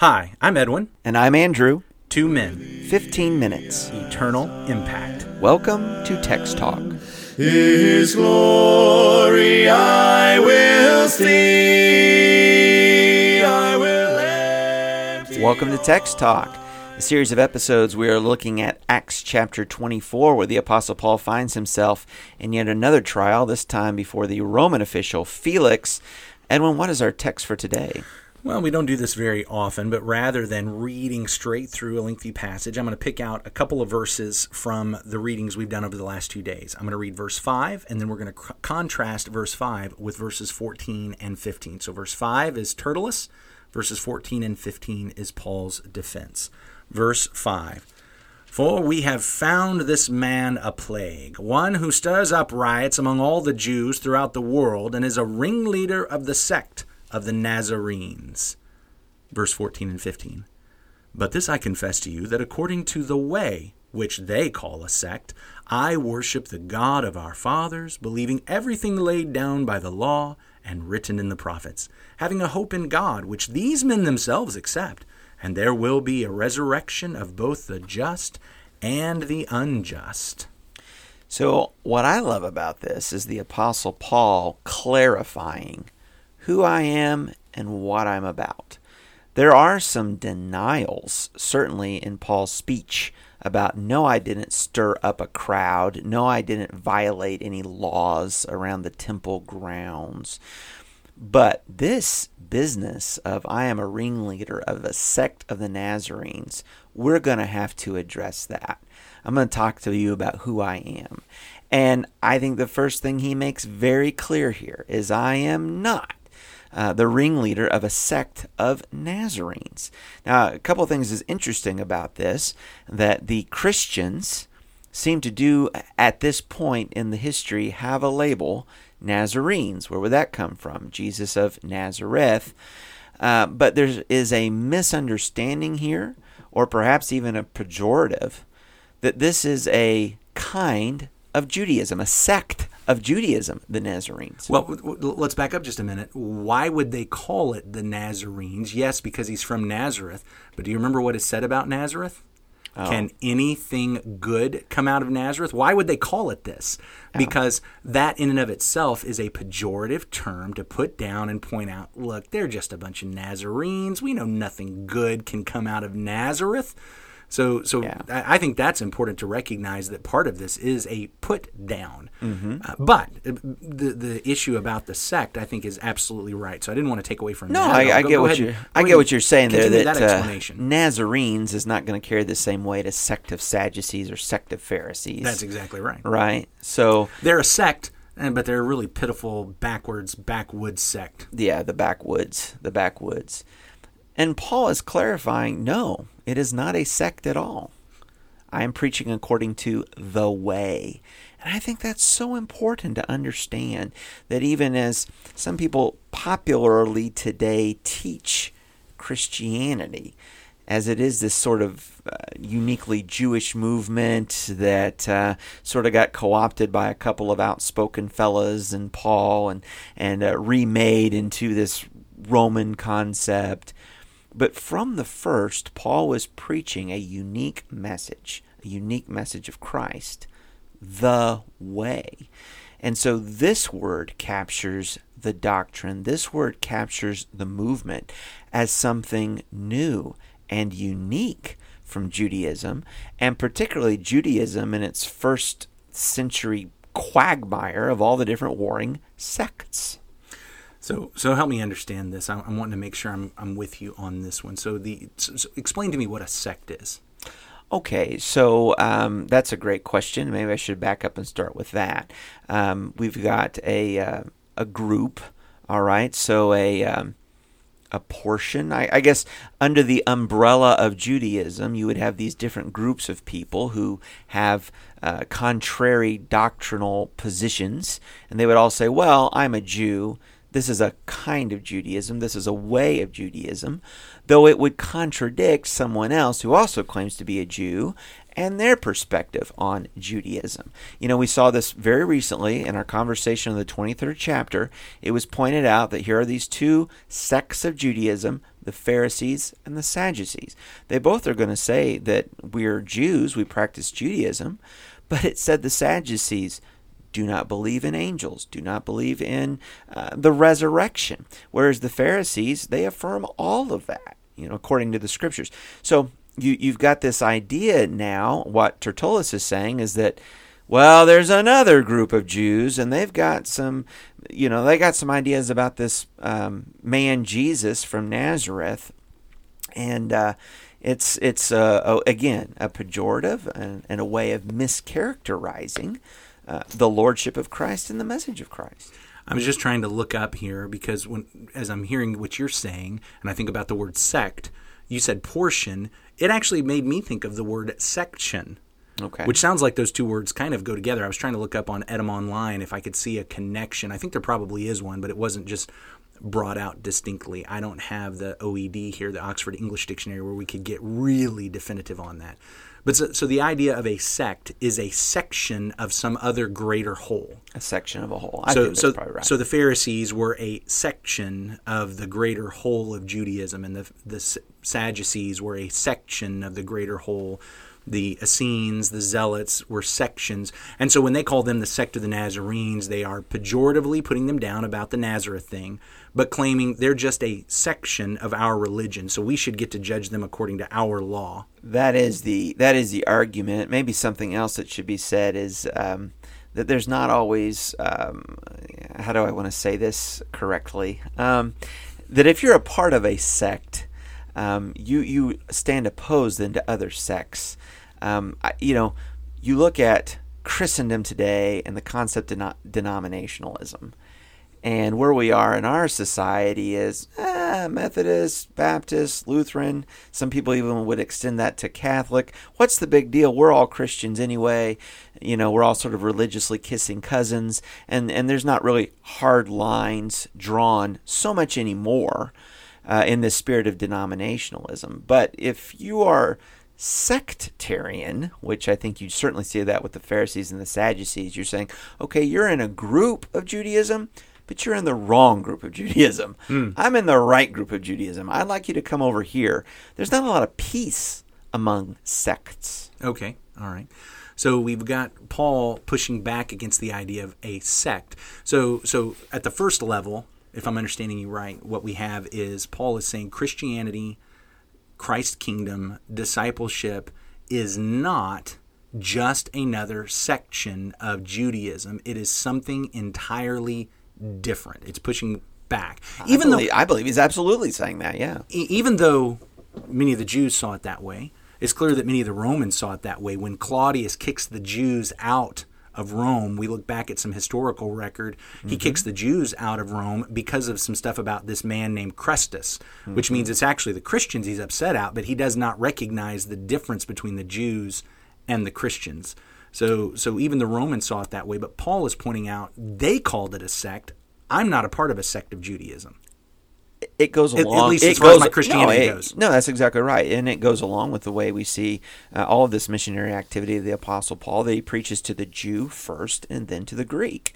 Hi, I'm Edwin. And I'm Andrew. Two men, 15 minutes. eternal impact. Welcome to Text Talk. His glory I will see. I will empty Welcome to Text Talk, a series of episodes we are looking at Acts chapter 24, where the Apostle Paul finds himself in yet another trial, this time before the Roman official Felix. Edwin, what is our text for today? Well, we don't do this very often, but rather than reading straight through a lengthy passage, I'm going to pick out a couple of verses from the readings we've done over the last two days. I'm going to read verse 5, and then we're going to c- contrast verse 5 with verses 14 and 15. So, verse 5 is Tertullus, verses 14 and 15 is Paul's defense. Verse 5. For we have found this man a plague, one who stirs up riots among all the Jews throughout the world, and is a ringleader of the sect of the Nazarenes. Verse 14 and 15. But this I confess to you, that according to the way which they call a sect, I worship the God of our fathers, believing everything laid down by the law and written in the prophets, having a hope in God, which these men themselves accept, and there will be a resurrection of both the just and the unjust. So, what I love about this is the Apostle Paul clarifying who I am and what I'm about. There are some denials, certainly, in Paul's speech about no, I didn't stir up a crowd, no, I didn't violate any laws around the temple grounds. But this business of I am a ringleader of a sect of the Nazarenes, we're going to have to address that. I'm going to talk to you about who I am. And I think the first thing he makes very clear here is I am not uh, the ringleader of a sect of Nazarenes. Now, a couple of things is interesting about this that the Christians seem to do at this point in the history have a label Nazarenes. Where would that come from? Jesus of Nazareth. Uh, but there is a misunderstanding here, or perhaps even a pejorative, that this is a kind of Judaism, a sect of Judaism, the Nazarenes. Well, let's back up just a minute. Why would they call it the Nazarenes? Yes, because he's from Nazareth. But do you remember what is said about Nazareth? Oh. Can anything good come out of Nazareth? Why would they call it this? Oh. Because that, in and of itself, is a pejorative term to put down and point out look, they're just a bunch of Nazarenes. We know nothing good can come out of Nazareth. So, so Yeah. I think that's important to recognize that part of this is a put down. Uh, but uh, the the issue about the sect, I think, is absolutely right. So I didn't want to take away from No, that. I, I go- get go what you're. I get what you're saying there. That, that uh, explanation. Nazarenes is not going to carry the same weight as sect of Sadducees or sect of Pharisees. That's exactly right. right. So They're a sect, and but they're a really pitiful, backwards, backwoods sect. yeah, the backwoods, the backwoods, and Paul is clarifying. No, it is not a sect at all. I am preaching according to the way. And I think that's so important to understand that even as some people popularly today teach Christianity, as it is this sort of uh, uniquely Jewish movement that uh, sort of got co-opted by a couple of outspoken fellas and Paul and and uh, remade into this Roman concept. But from the first, Paul was preaching a unique message, a unique message of Christ, the way. And so this word captures the doctrine, this word captures the movement as something new and unique from Judaism, and particularly Judaism in its first century quagmire of all the different warring sects. So, so help me understand this. I'm, I'm wanting to make sure I'm, I'm with you on this one. So, the so, so explain to me what a sect is. Okay, so um, that's a great question. Maybe I should back up and start with that. Um, we've got a uh, a group, all right. So a um, a portion, I, I guess, under the umbrella of Judaism, you would have these different groups of people who have uh, contrary doctrinal positions, and they would all say, "Well, I'm a Jew." This is a kind of Judaism. This is a way of Judaism, though it would contradict someone else who also claims to be a Jew and their perspective on Judaism. You know, we saw this very recently in our conversation in the 23rd chapter. It was pointed out that here are these two sects of Judaism, the Pharisees and the Sadducees. They both are going to say that we're Jews, we practice Judaism, but it said the Sadducees do not believe in angels, do not believe in uh, the resurrection, whereas the Pharisees they affirm all of that, you know, according to the scriptures. So you you've got this idea now. What Tertullus is saying is that. Well, there's another group of Jews, and they've got some, you know, they got some ideas about this um, man Jesus from Nazareth, and uh, it's it's uh, again a pejorative and, and, a way of mischaracterizing uh, the lordship of Christ and the message of Christ. I was just trying to look up here because when as I'm hearing what you're saying, and I think about the word sect, you said portion. It actually made me think of the word section. Okay. Which sounds like those two words kind of go together. I was trying to look up on Etymonline if I could see a connection. I think there probably is one, but it wasn't just brought out distinctly. I don't have the OED here, the Oxford English Dictionary, where we could get really definitive on that. But so, so, the idea of a sect is a section of some other greater whole. A section of a whole. I so, so, right. so the Pharisees were a section of the greater whole of Judaism, and the the Sadducees were a section of the greater whole the Essenes, the Zealots were sections. And so when they call them the sect of the Nazarenes, they are pejoratively putting them down about the Nazareth thing, but claiming they're just a section of our religion. So we should get to judge them according to our law. That is the that is the argument. Maybe something else that should be said is um, that there's not always um, how do I want to say this correctly? Um, that if you're a part of a sect, um, you you stand opposed then to other sects. Um, I, you know, you look at Christendom today and the concept of denominationalism. And where we are in our society is eh, Methodist, Baptist, Lutheran. Some people even would extend that to Catholic. What's the big deal? We're all Christians anyway. You know, we're all sort of religiously kissing cousins. And, and there's not really hard lines drawn so much anymore uh, in this spirit of denominationalism. But if you are sectarian, which I think you certainly see that with the Pharisees and the Sadducees. You're saying, okay, you're in a group of Judaism, but you're in the wrong group of Judaism. Mm. I'm in the right group of Judaism. I'd like you to come over here. There's not a lot of peace among sects. Okay, all right. So we've got Paul pushing back against the idea of a sect. So so at the first level, if I'm understanding you right, what we have is Paul is saying Christianity Christ's kingdom, discipleship is not just another section of Judaism. It is something entirely different. It's pushing back. Even I believe, though I believe he's absolutely saying that, yeah. Even though many of the Jews saw it that way, it's clear that many of the Romans saw it that way. When Claudius kicks the Jews out of Rome, we look back at some historical record. He mm-hmm. kicks the Jews out of Rome because of some stuff about this man named Chrestus, mm-hmm. which means it's actually the Christians he's upset at, but he does not recognize the difference between the Jews and the Christians. So, so even the Romans saw it that way, but Paul is pointing out they called it a sect. I'm not a part of a sect of Judaism it goes along. At least it as goes, my Christianity no, it, goes. No, that's exactly right, and it goes along with the way we see uh, all of this missionary activity of the Apostle Paul. That he preaches to the Jew first, and then to the Greek.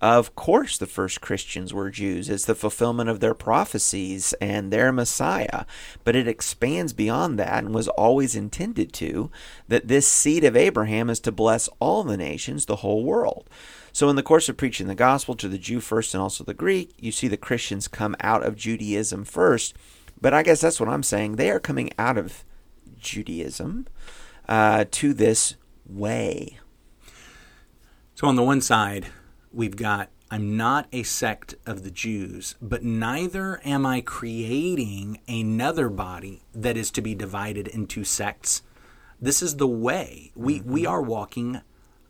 Of course, the first Christians were Jews. It's the fulfillment of their prophecies and their Messiah. But it expands beyond that and was always intended to that this seed of Abraham is to bless all the nations, the whole world. So, in the course of preaching the gospel to the Jew first and also the Greek, you see the Christians come out of Judaism first. But I guess that's what I'm saying. They are coming out of Judaism uh, to this way. So, on the one side, we've got I'm not a sect of the Jews, but neither am I creating another body that is to be divided into sects. This is the way. We, we are walking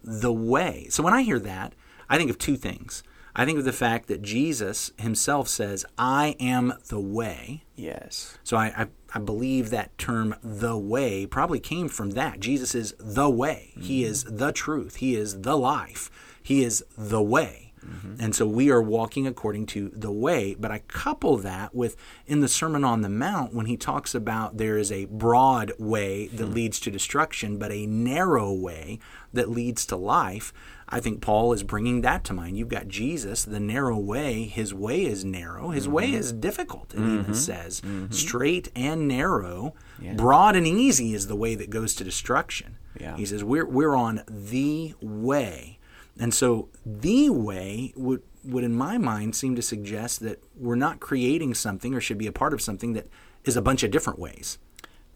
the way. So when I hear that, I think of two things. I think of the fact that Jesus himself says, I am the way. Yes. So I, I, I believe that term, the way, probably came from that. Jesus is the way. Mm-hmm. He is the truth. He is the life. He is the way. Mm-hmm. And so we are walking according to the way. But I couple that with in the Sermon on the Mount when he talks about there is a broad way that hmm. leads to destruction, but a narrow way that leads to life. I think Paul is bringing that to mind. You've got Jesus, the narrow way. His way is narrow. His way mm-hmm. is difficult, it even mm-hmm. says. Straight and narrow. Broad and easy is the way that goes to destruction. Yeah. He says, we're, we're on the way. And so the way would, would, in my mind, seem to suggest that we're not creating something or should be a part of something that is a bunch of different ways.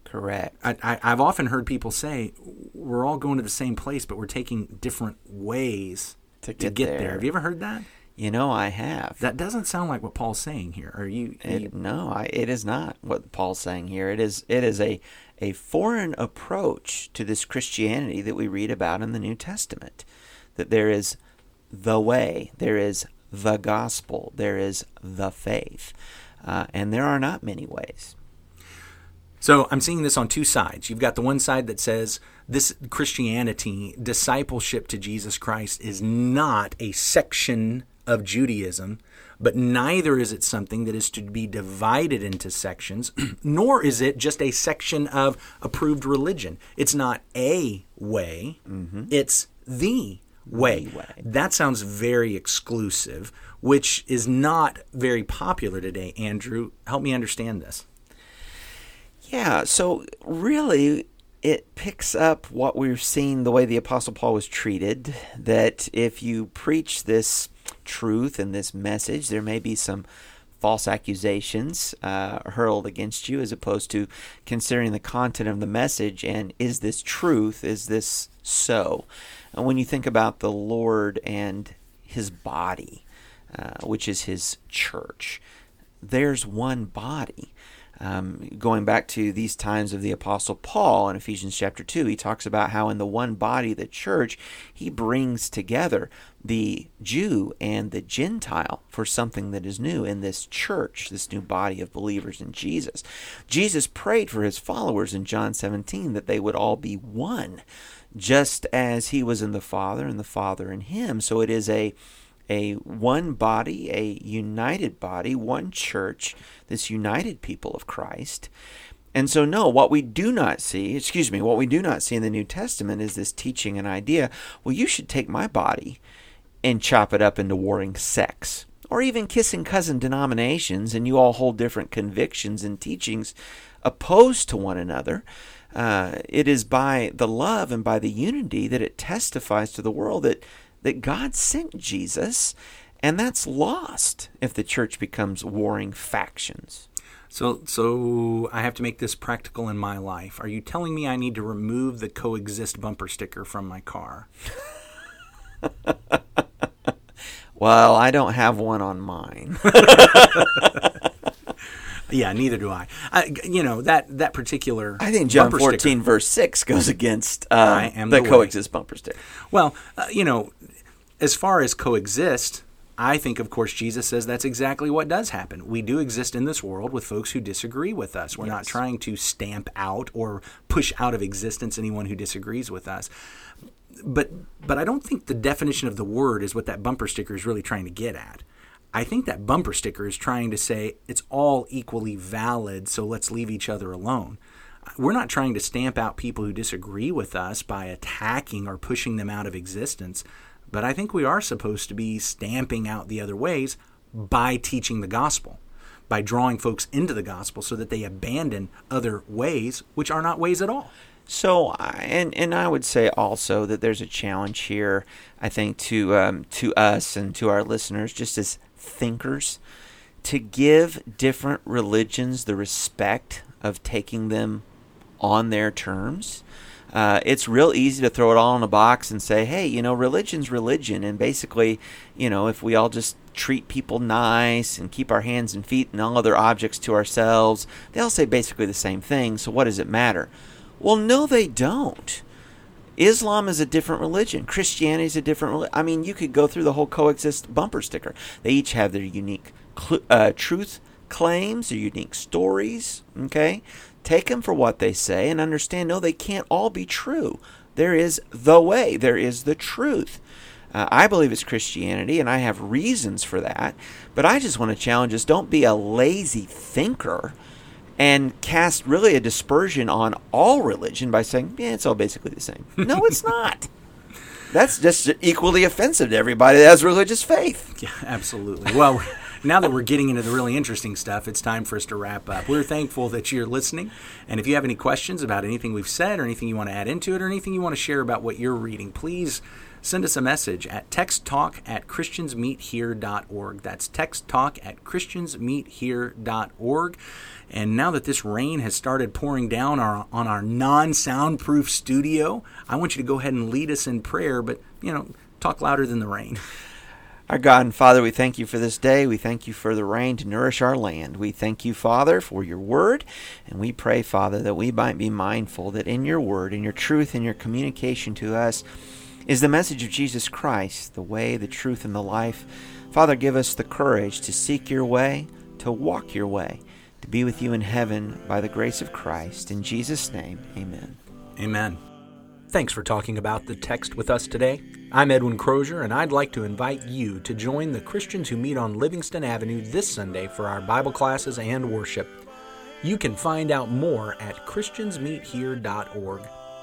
Correct. I, I, I've often heard people say we're all going to the same place, but we're taking different ways To to get get, there. there. Have you ever heard that? You know, I have. That doesn't sound like what Paul's saying here. Are you? are It, you- no, I, it is not what Paul's saying here. It is it is a a foreign approach to this Christianity that we read about in the New Testament. That there is the way, there is the gospel, there is the faith, uh, and there are not many ways. So I'm seeing this on two sides. You've got the one side that says this Christianity, discipleship to Jesus Christ, is not a section of Judaism, but neither is it something that is to be divided into sections, nor is it just a section of approved religion. It's not a way, it's the way. way. That sounds very exclusive, which is not very popular today. Andrew, help me understand this. Yeah, so really it picks up what we're seeing the way the Apostle Paul was treated. That if you preach this truth and this message, there may be some false accusations uh, hurled against you as opposed to considering the content of the message and is this truth? Is this so? And when you think about the Lord and his body, uh, which is his church, there's one body. Um, going back to these times of the Apostle Paul in Ephesians chapter 2, he talks about how in the one body, the church, he brings together the Jew and the Gentile for something that is new in this church, this new body of believers in Jesus. Jesus prayed for his followers in John 17 that they would all be one, just as he was in the Father and the Father in him. So it is a a one body, a united body, one church, this united people of Christ. And so, no, what we do not see, excuse me, what we do not see in the New Testament is this teaching and idea, well, you should take my body and chop it up into warring sects, or even kissing cousin denominations, and you all hold different convictions and teachings opposed to one another. Uh, it is by the love and by the unity that it testifies to the world that that God sent Jesus, and that's lost if the church becomes warring factions. So, so I have to make this practical in my life. Are you telling me I need to remove the coexist bumper sticker from my car? Well, I don't have one on mine. Yeah, neither do I. I you know that that particular. I think John 14, sticker- verse 6 goes against uh, the the coexist bumper sticker. Well, uh, you know, as far as coexist, I think, of course, Jesus says that's exactly what does happen. We do exist in this world with folks who disagree with us. We're not trying to stamp out or push out of existence anyone who disagrees with us. But but I don't think the definition of the word is what that bumper sticker is really trying to get at. I think that bumper sticker is trying to say it's all equally valid, so let's leave each other alone. We're not trying to stamp out people who disagree with us by attacking or pushing them out of existence, but I think we are supposed to be stamping out the other ways by teaching the gospel, by drawing folks into the gospel so that they abandon other ways which are not ways at all. So, and and I would say also that there's a challenge here. I think to um, to us and to our listeners, just as thinkers, to give different religions the respect of taking them on their terms. Uh, it's real easy to throw it all in a box and say, hey, you know, religion's religion. And basically, you know, if we all just treat people nice and keep our hands and feet and all other objects to ourselves, they all say basically the same thing. So what does it matter? Well, no, they don't. Islam is a different religion. Christianity is a different religion. I mean, you could go through the whole coexist bumper sticker. They each have their unique cl- uh, truth claims, their unique stories. Okay, take them for what they say and understand. No, they can't all be true. There is the way. There is the truth. Uh, I believe it's Christianity, and I have reasons for that. But I just want to challenge us don't be a lazy thinker and cast really a dispersion on all religion by saying, yeah, it's all basically the same. No, it's not. That's just equally offensive to everybody that has religious faith. Yeah, absolutely. Well, now that we're getting into the really interesting stuff, it's time for us to wrap up. We're thankful that you're listening. And if you have any questions about anything we've said or anything you want to add into it or anything you want to share about what you're reading, please send us a message at texttalk at christiansmeethere.org. That's texttalk at christiansmeethere.org. And now that this rain has started pouring down our, on our non soundproof studio, I want you to go ahead and lead us in prayer, but, you know, talk louder than the rain. Our God and Father, we thank you for this day. We thank you for the rain to nourish our land. We thank you, Father, for your word. And we pray, Father, that we might be mindful that in your word, in your truth, in your communication to us, is the message of Jesus Christ, the way, the truth, and the life. Father, give us the courage to seek your way, to walk your way, to be with you in heaven by the grace of Christ. In Jesus' name, amen. Amen. Thanks for talking about the text with us today. I'm Edwin Crozier, and I'd like to invite you to join the Christians who meet on Livingston Avenue this Sunday for our Bible classes and worship. You can find out more at ChristiansMeetHere.org.